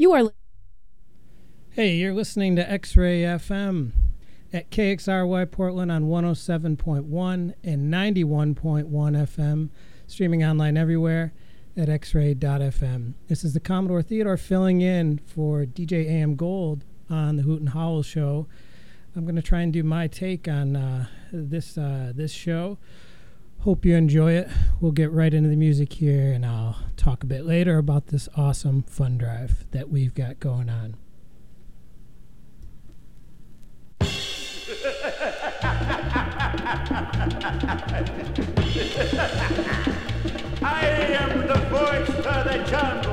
You are. Hey, you're listening to X Ray FM at KXRY Portland on 107.1 and 91.1 FM, streaming online everywhere at xray.fm. This is the Commodore Theodore filling in for DJ AM Gold on the Hoot and show. I'm going to try and do my take on uh, this uh, this show. Hope you enjoy it. We'll get right into the music here, and I'll talk a bit later about this awesome fun drive that we've got going on. I am the voice of the jungle.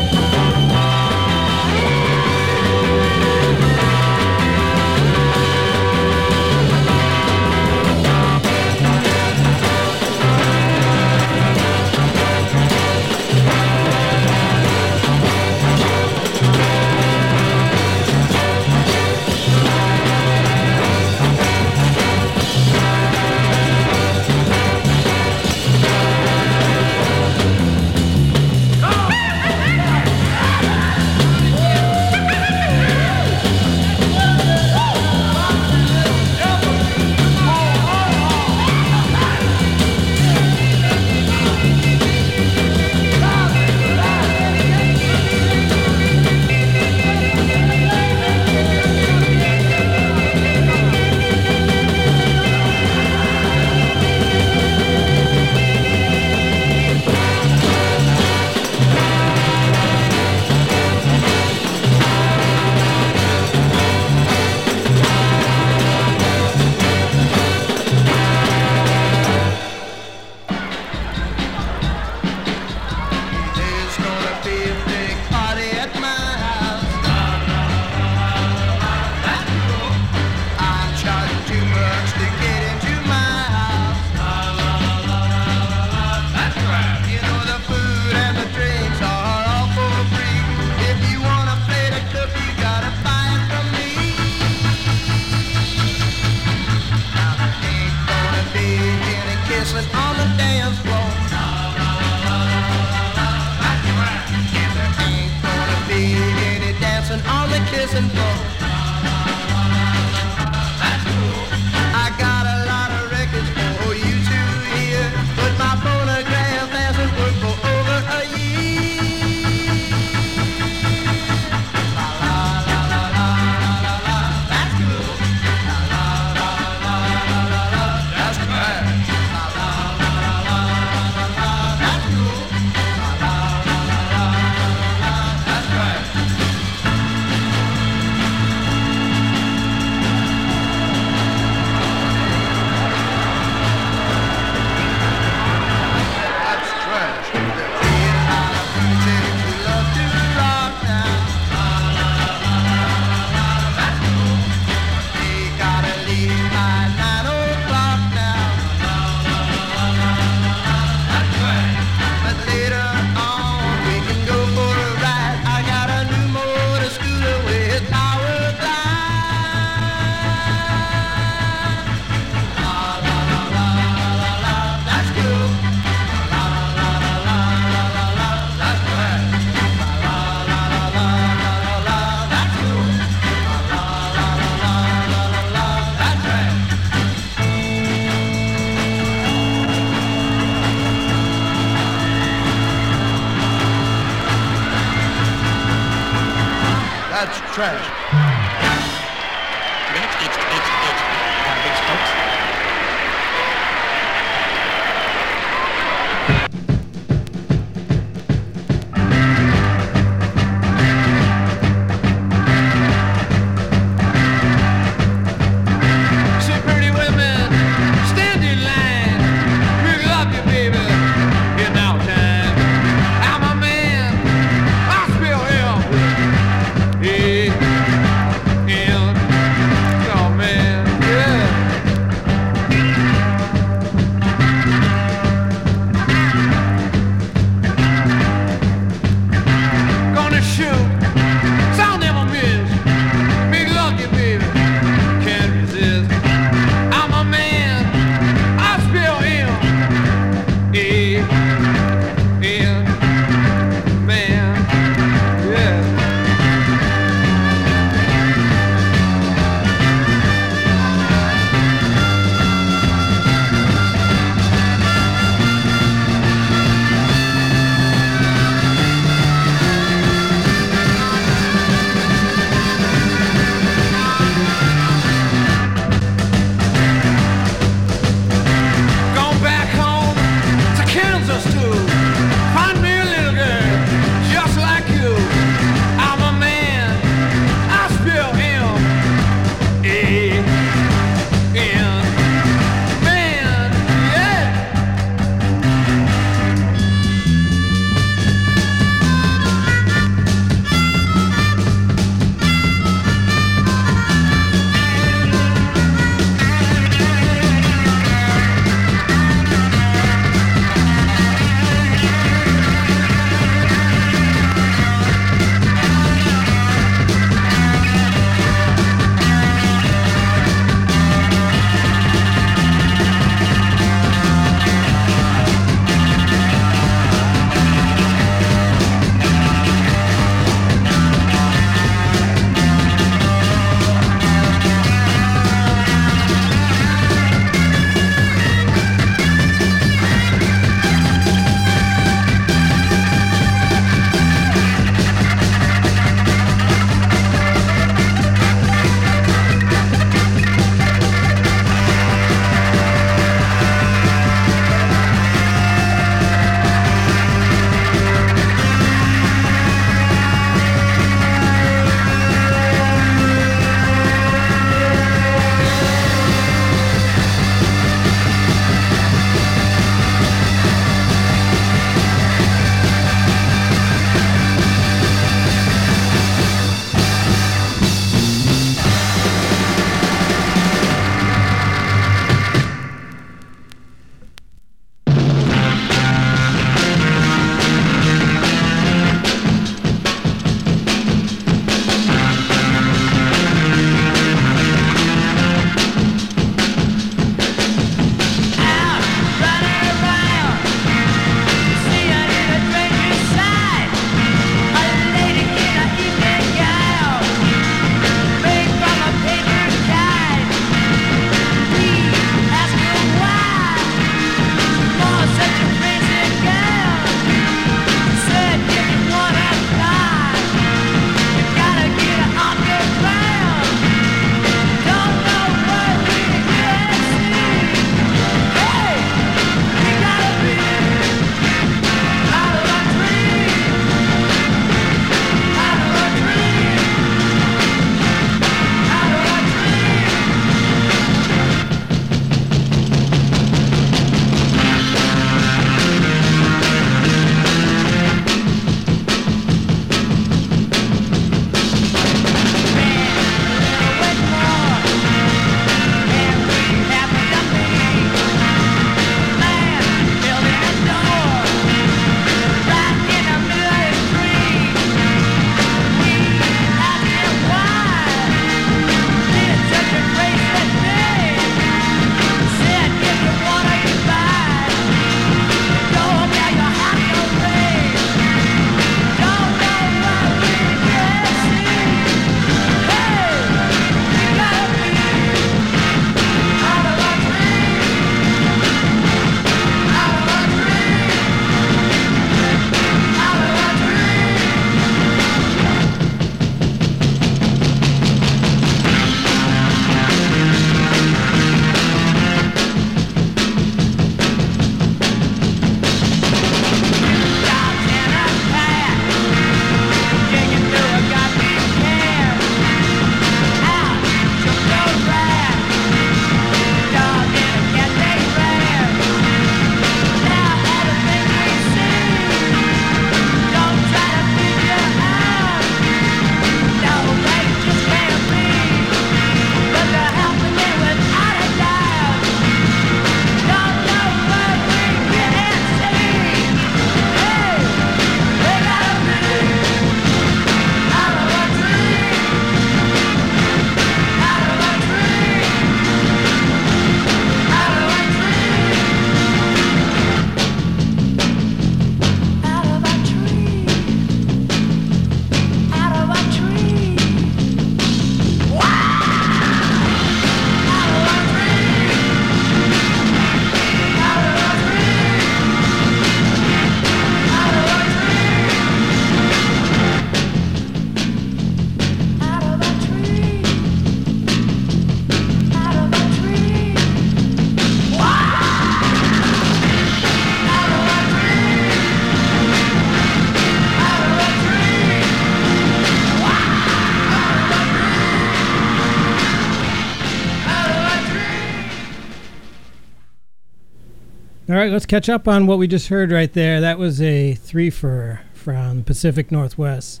All right, let's catch up on what we just heard right there. That was a three for from Pacific Northwest.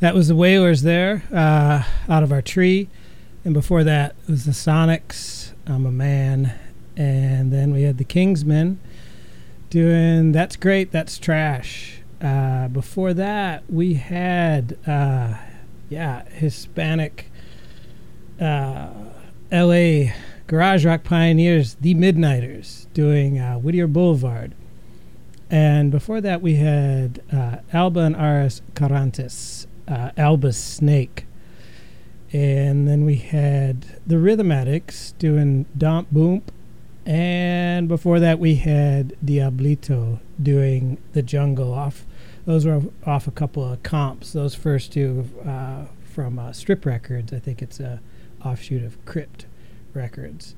That was the Wailers there, uh, out of our tree. And before that was the Sonics, I'm a Man. And then we had the Kingsmen doing That's Great, That's Trash. Uh, before that, we had, uh, yeah, Hispanic uh, LA Garage Rock Pioneers, The Midnighters, doing uh, Whittier Boulevard. And before that, we had uh, Alba and Aris Karantanis, uh, Alba's Snake. And then we had the Rhythm Addicts doing Domp Boomp. And before that, we had Diablito doing The Jungle off. Those were off a couple of comps. Those first two uh, from uh, Strip Records. I think it's a offshoot of Crypt Records.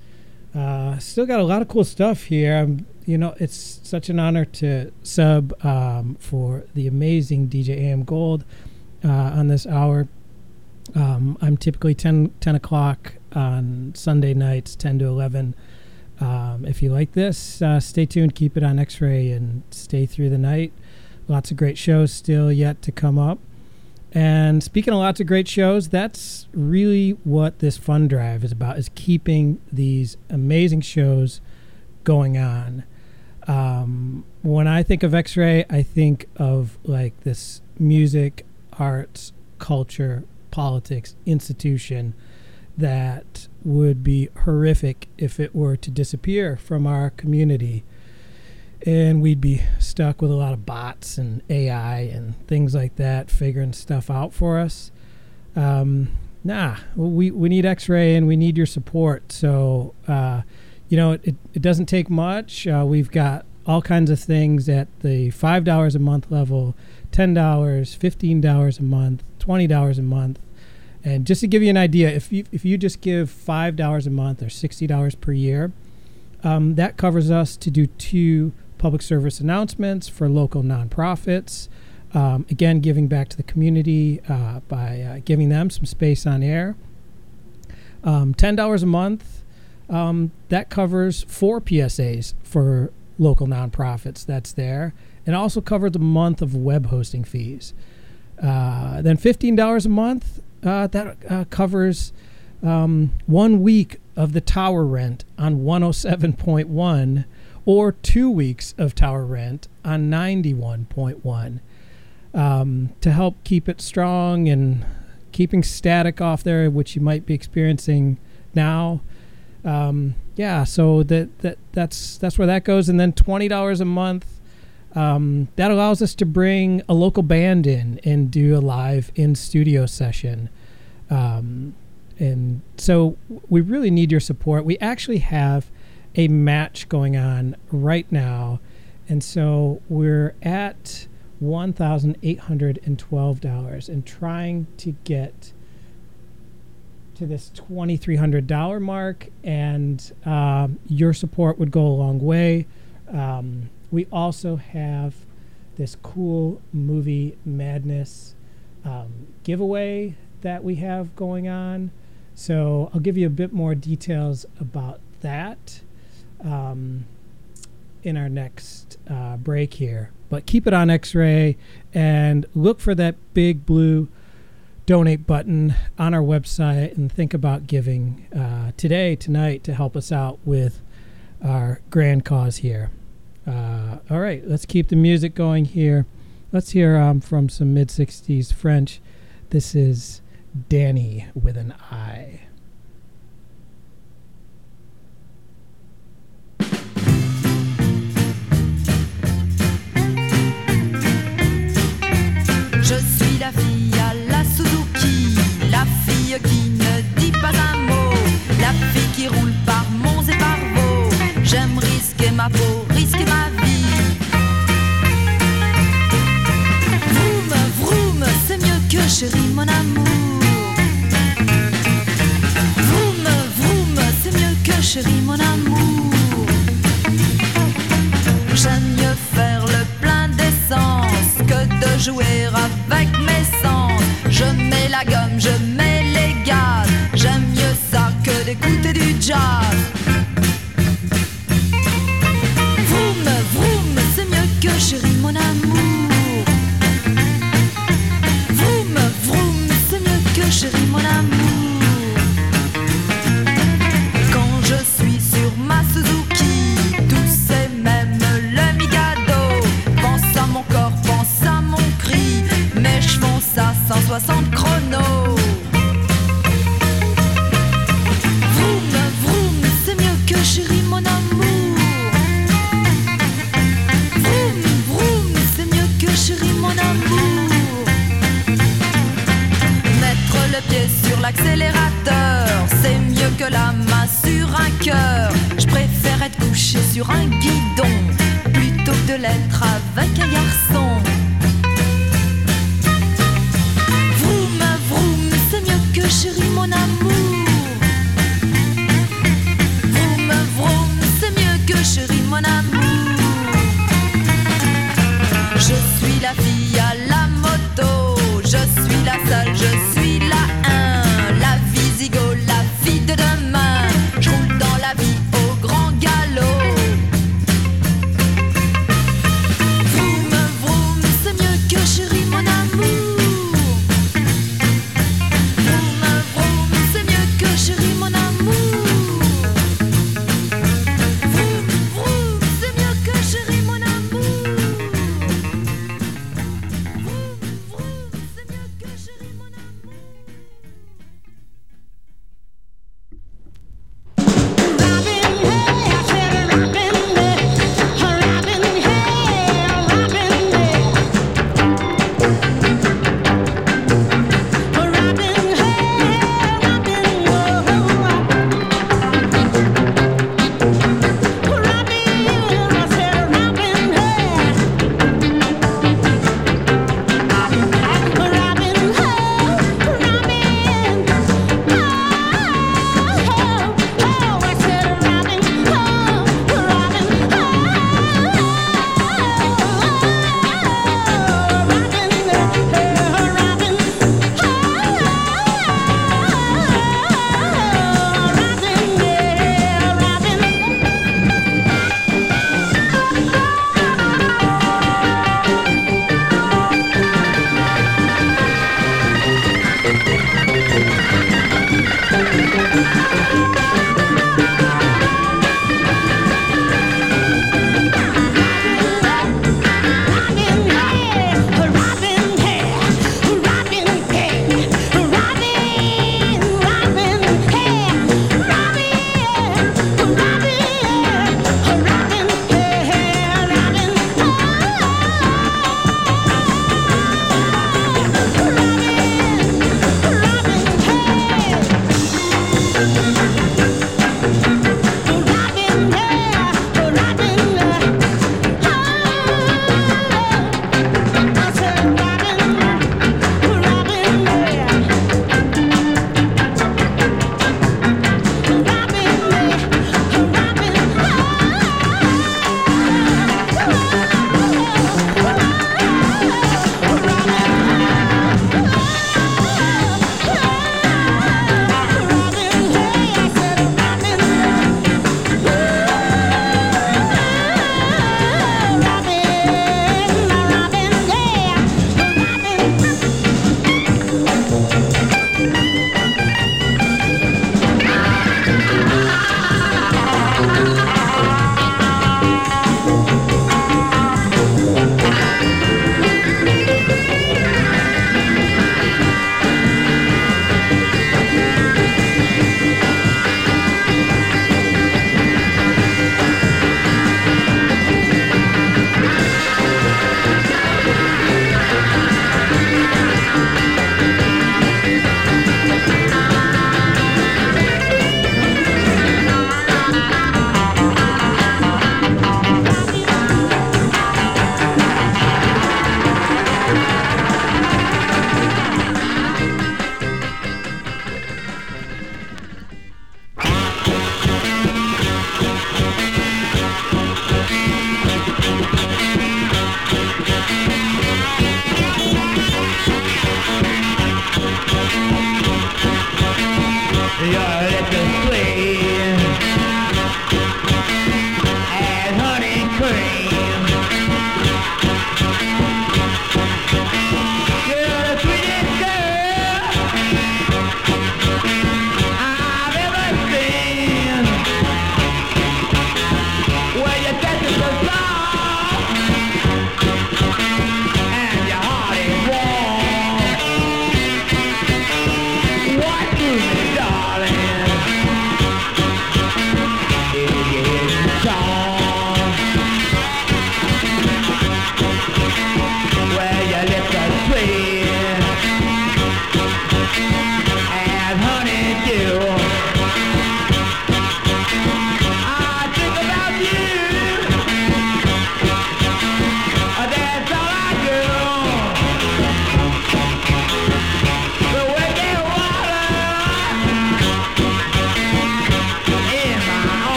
Uh, still got a lot of cool stuff here. You know, it's such an honor to sub um, for the amazing DJ AM Gold uh, on this hour. Um, I'm typically 10, 10 o'clock on Sunday nights, 10 to 11. Um, if you like this, uh, stay tuned, keep it on X Ray, and stay through the night. Lots of great shows still yet to come up. And speaking of lots of great shows, that's really what this fund drive is about: is keeping these amazing shows going on. Um, when I think of X-ray, I think of like this music, arts, culture, politics institution that would be horrific if it were to disappear from our community and we'd be stuck with a lot of bots and AI and things like that figuring stuff out for us. Um, nah, we, we need x ray and we need your support. So, uh, you know, it, it doesn't take much. Uh, we've got all kinds of things at the $5 a month level, $10, $15 a month, $20 a month. And just to give you an idea, if you, if you just give $5 a month or $60 per year, um, that covers us to do two public service announcements for local nonprofits. Um, again, giving back to the community uh, by uh, giving them some space on air. Um, $10 a month, um, that covers four PSAs for local nonprofits that's there, and also covers a month of web hosting fees. Uh, then $15 a month, uh, that uh, covers um, one week of the tower rent on 107.1 or two weeks of tower rent on 91.1 um, to help keep it strong and keeping static off there, which you might be experiencing now. Um, yeah, so that, that that's that's where that goes, and then twenty dollars a month. Um, that allows us to bring a local band in and do a live in studio session. Um, and so we really need your support. We actually have a match going on right now. And so we're at $1,812 and trying to get to this $2,300 mark. And um, your support would go a long way. Um, we also have this cool movie madness um, giveaway that we have going on. So I'll give you a bit more details about that um, in our next uh, break here. But keep it on X ray and look for that big blue donate button on our website and think about giving uh, today, tonight, to help us out with our grand cause here. Uh, all right, let's keep the music going here. Let's hear um, from some mid 60s French. This is Dani with an I. Je suis la fille à la Suzuki, la fille qui ne dit pas un mot, la fille qui roule par monts et par vaux. J'aime risquer ma peau, risquer ma vie. Vroom, vroom, c'est mieux que chérie mon amour. Vroom, vroom, c'est mieux que chérie mon amour. J'aime mieux faire le plein d'essence que de jouer avec mes sens. Je mets la gomme, je mets les gaz. J'aime mieux ça que d'écouter du jazz. Vroom, vroom, c'est mieux que chérie mon amour. Vroom, vroom, c'est mieux que chérie mon amour. 160 chronos.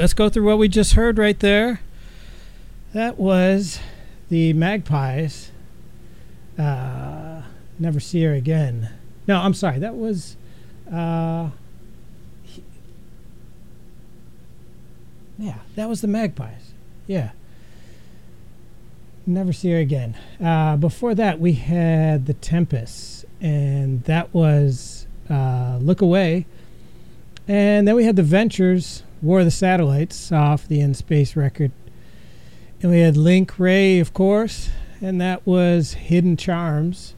Let's go through what we just heard right there. That was the Magpies. Uh, Never see her again. No, I'm sorry. That was. Uh, yeah, that was the Magpies. Yeah. Never see her again. Uh, before that, we had the Tempest, and that was uh, Look Away. And then we had the Ventures, War of the Satellites, off the In Space record. And we had Link Wray, of course, and that was Hidden Charms.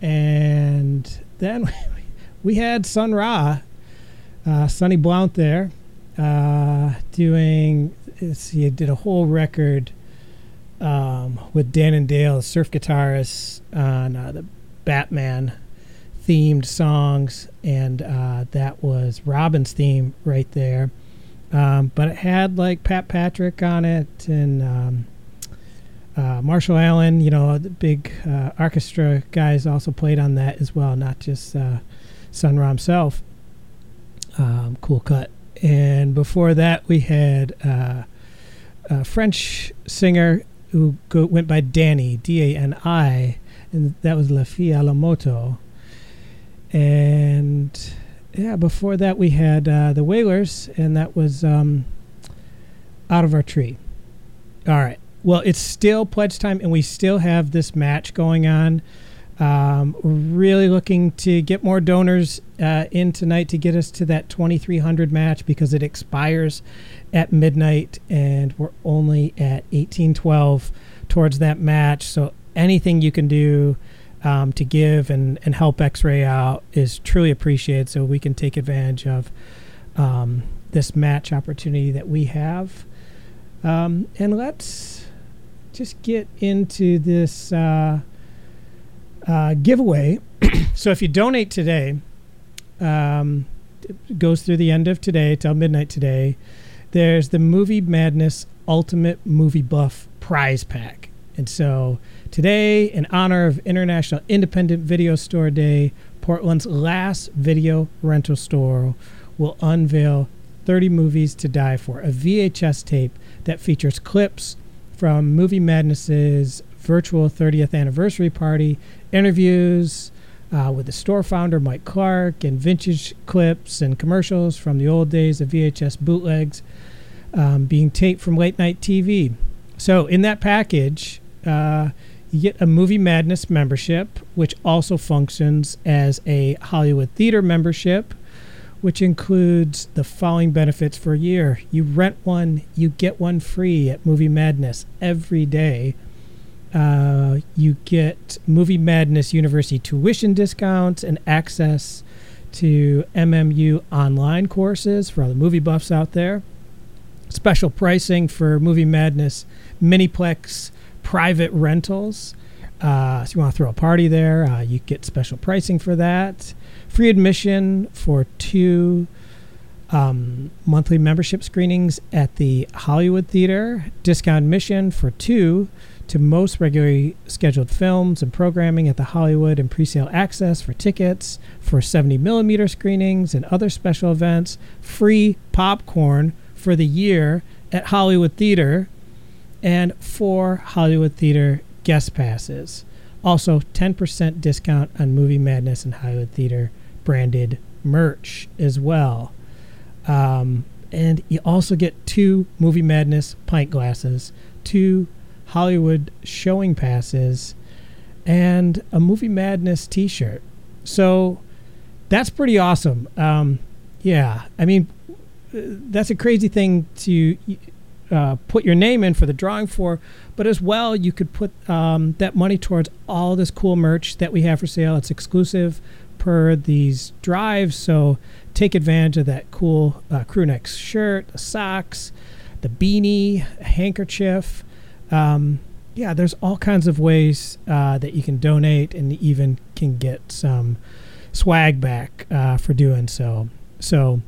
And then we had Sun Ra, uh, Sonny Blount there, uh, doing, he did a whole record um, with Dan and Dale, the surf guitarists, on uh, the Batman themed songs, and uh, that was Robin's theme right there. Um, but it had like Pat Patrick on it and um, uh, Marshall Allen, you know, the big uh, orchestra guys also played on that as well, not just uh, Sun Ra himself. Um, cool cut. And before that, we had uh, a French singer who go, went by Dani, D A N I, and that was La Fille à la Moto. And yeah, before that we had uh, the Wailers, and that was um, Out of Our Tree. All right. Well, it's still pledge time, and we still have this match going on. Um, really looking to get more donors uh, in tonight to get us to that 2300 match because it expires at midnight, and we're only at 1812 towards that match. So anything you can do um, to give and, and help X-Ray out is truly appreciated. So we can take advantage of um, this match opportunity that we have. Um, and let's just get into this uh, uh, giveaway. so if you donate today, um, it goes through the end of today till midnight today. There's the Movie Madness Ultimate Movie Buff Prize Pack. And so today, in honor of International Independent Video Store Day, Portland's last video rental store will unveil 30 Movies to Die For, a VHS tape that features clips from Movie Madness's virtual 30th anniversary party, interviews uh, with the store founder Mike Clark, and vintage clips and commercials from the old days of VHS bootlegs um, being taped from late night TV. So, in that package, uh, you get a Movie Madness membership, which also functions as a Hollywood Theater membership, which includes the following benefits for a year. You rent one, you get one free at Movie Madness every day. Uh, you get Movie Madness University tuition discounts and access to MMU online courses for all the movie buffs out there. Special pricing for Movie Madness Miniplex private rentals. Uh, so you want to throw a party there, uh, you get special pricing for that. Free admission for two um, monthly membership screenings at the Hollywood Theater. Discount admission for two to most regularly scheduled films and programming at the Hollywood and pre-sale access for tickets for 70 millimeter screenings and other special events. Free popcorn for the year at Hollywood Theater and four Hollywood Theater guest passes. Also, 10% discount on Movie Madness and Hollywood Theater branded merch as well. Um, and you also get two Movie Madness pint glasses, two Hollywood showing passes, and a Movie Madness t shirt. So that's pretty awesome. Um, yeah, I mean, uh, that's a crazy thing to uh, put your name in for the drawing for, but as well, you could put um, that money towards all this cool merch that we have for sale. It's exclusive per these drives, so take advantage of that cool uh, crew neck shirt, the socks, the beanie, handkerchief. Um, yeah, there's all kinds of ways uh, that you can donate and even can get some swag back uh, for doing so. So,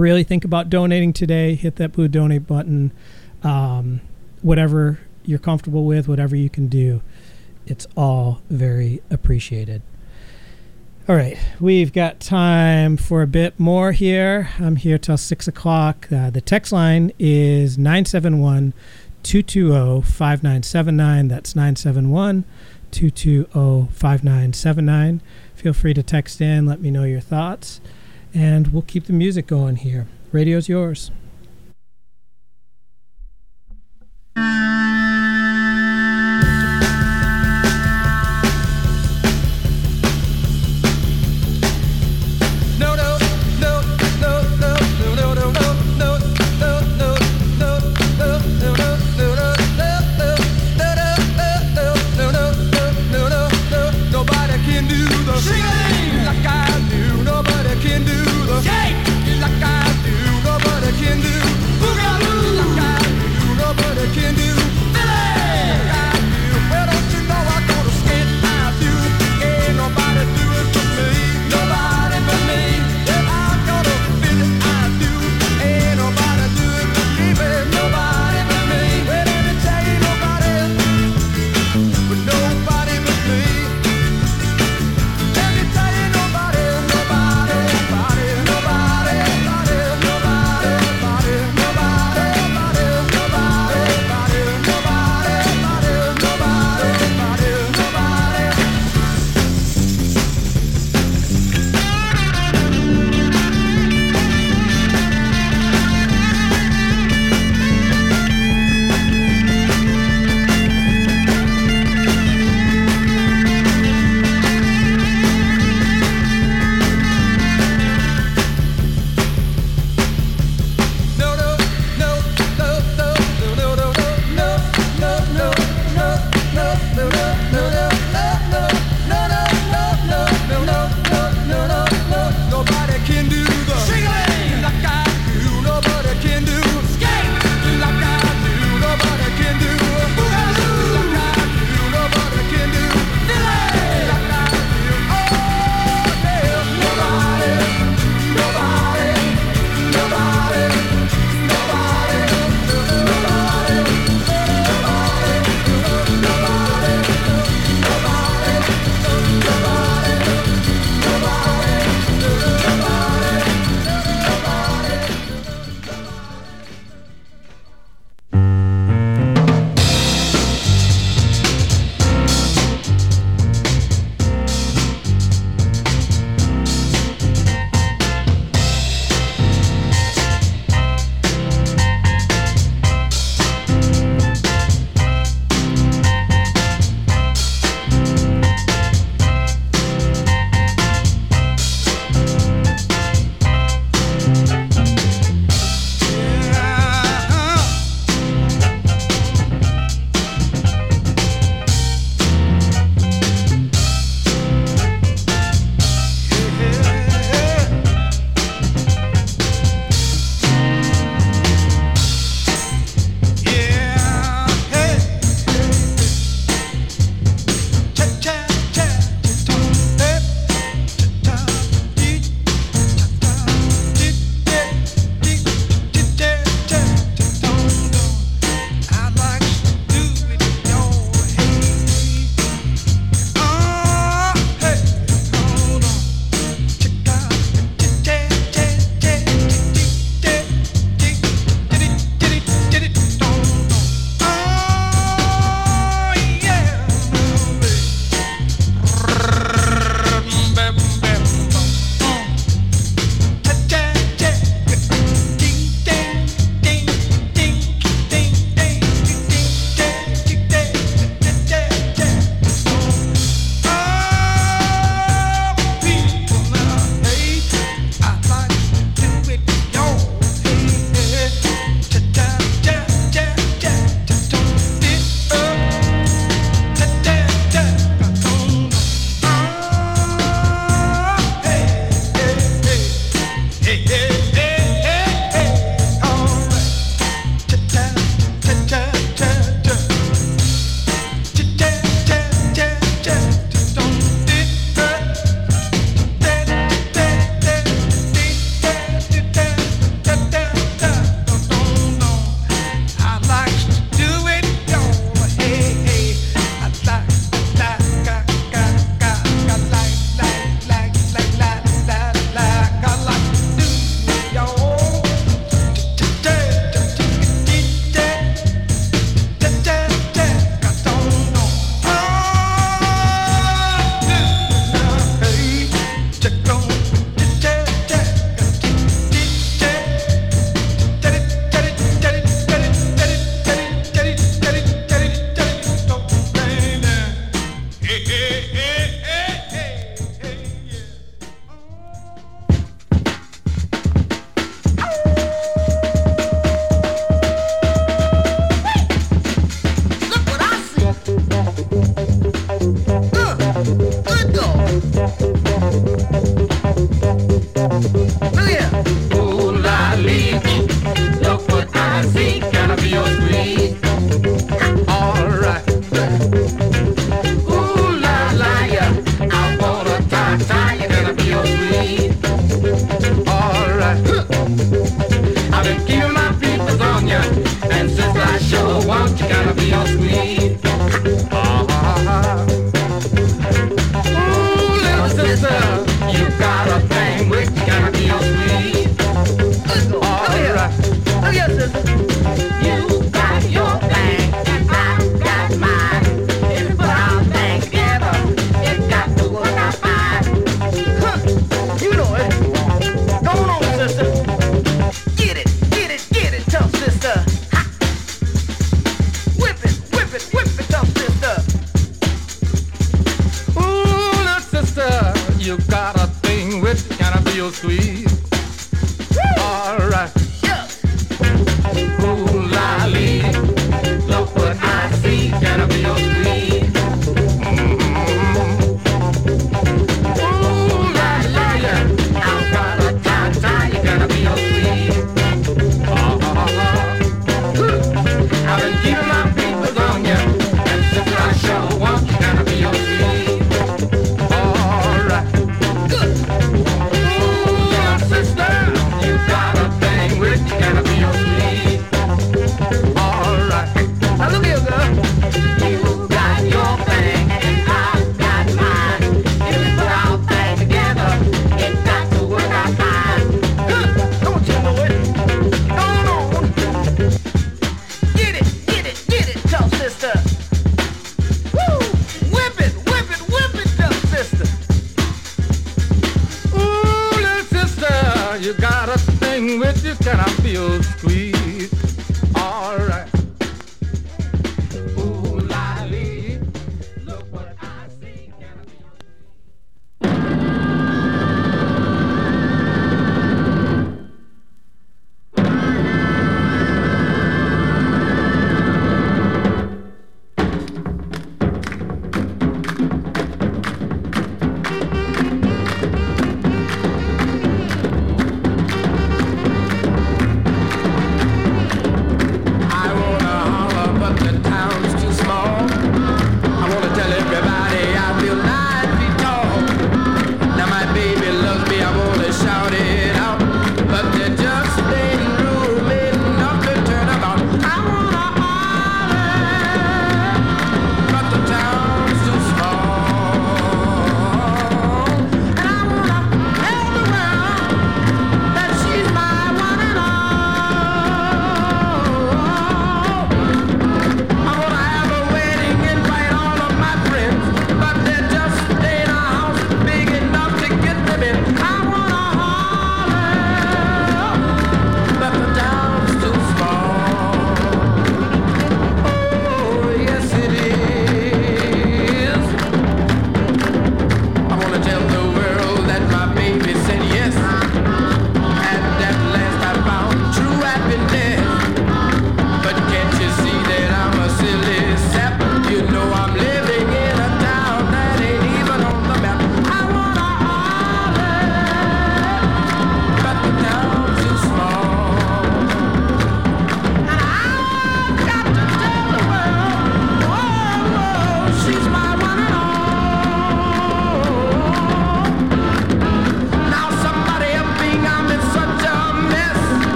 really think about donating today. Hit that blue donate button. Um, whatever you're comfortable with, whatever you can do, it's all very appreciated. All right, we've got time for a bit more here. I'm here till six o'clock. Uh, the text line is 971 220 5979. That's 971 220 5979. Feel free to text in, let me know your thoughts, and we'll keep the music going here. Radio's yours.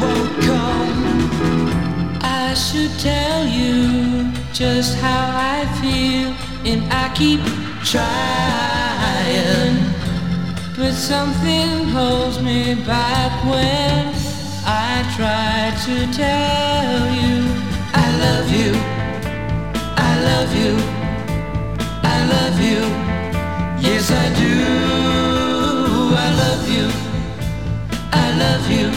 Won't come. I should tell you just how I feel, and I keep trying. But something holds me back when I try to tell you I love you, I love you, I love you. Yes, I do. I love you, I love you,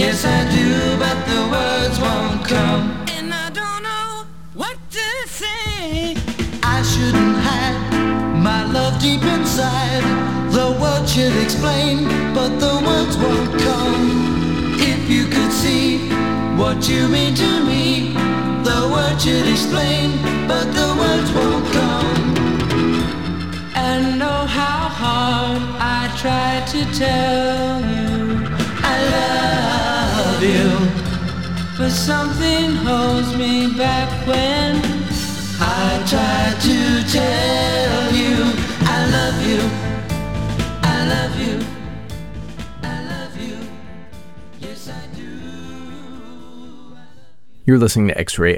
Yes, I do, but the words won't come. And I don't know what to say. I shouldn't hide my love deep inside. The words should explain, but the words won't come. If you could see what you mean to me, the words should explain, but the words won't come. And know how hard I try to tell you But something holds me back when I try to tell you I love you. I love you. I love you. Yes, I do. You're listening to X Ray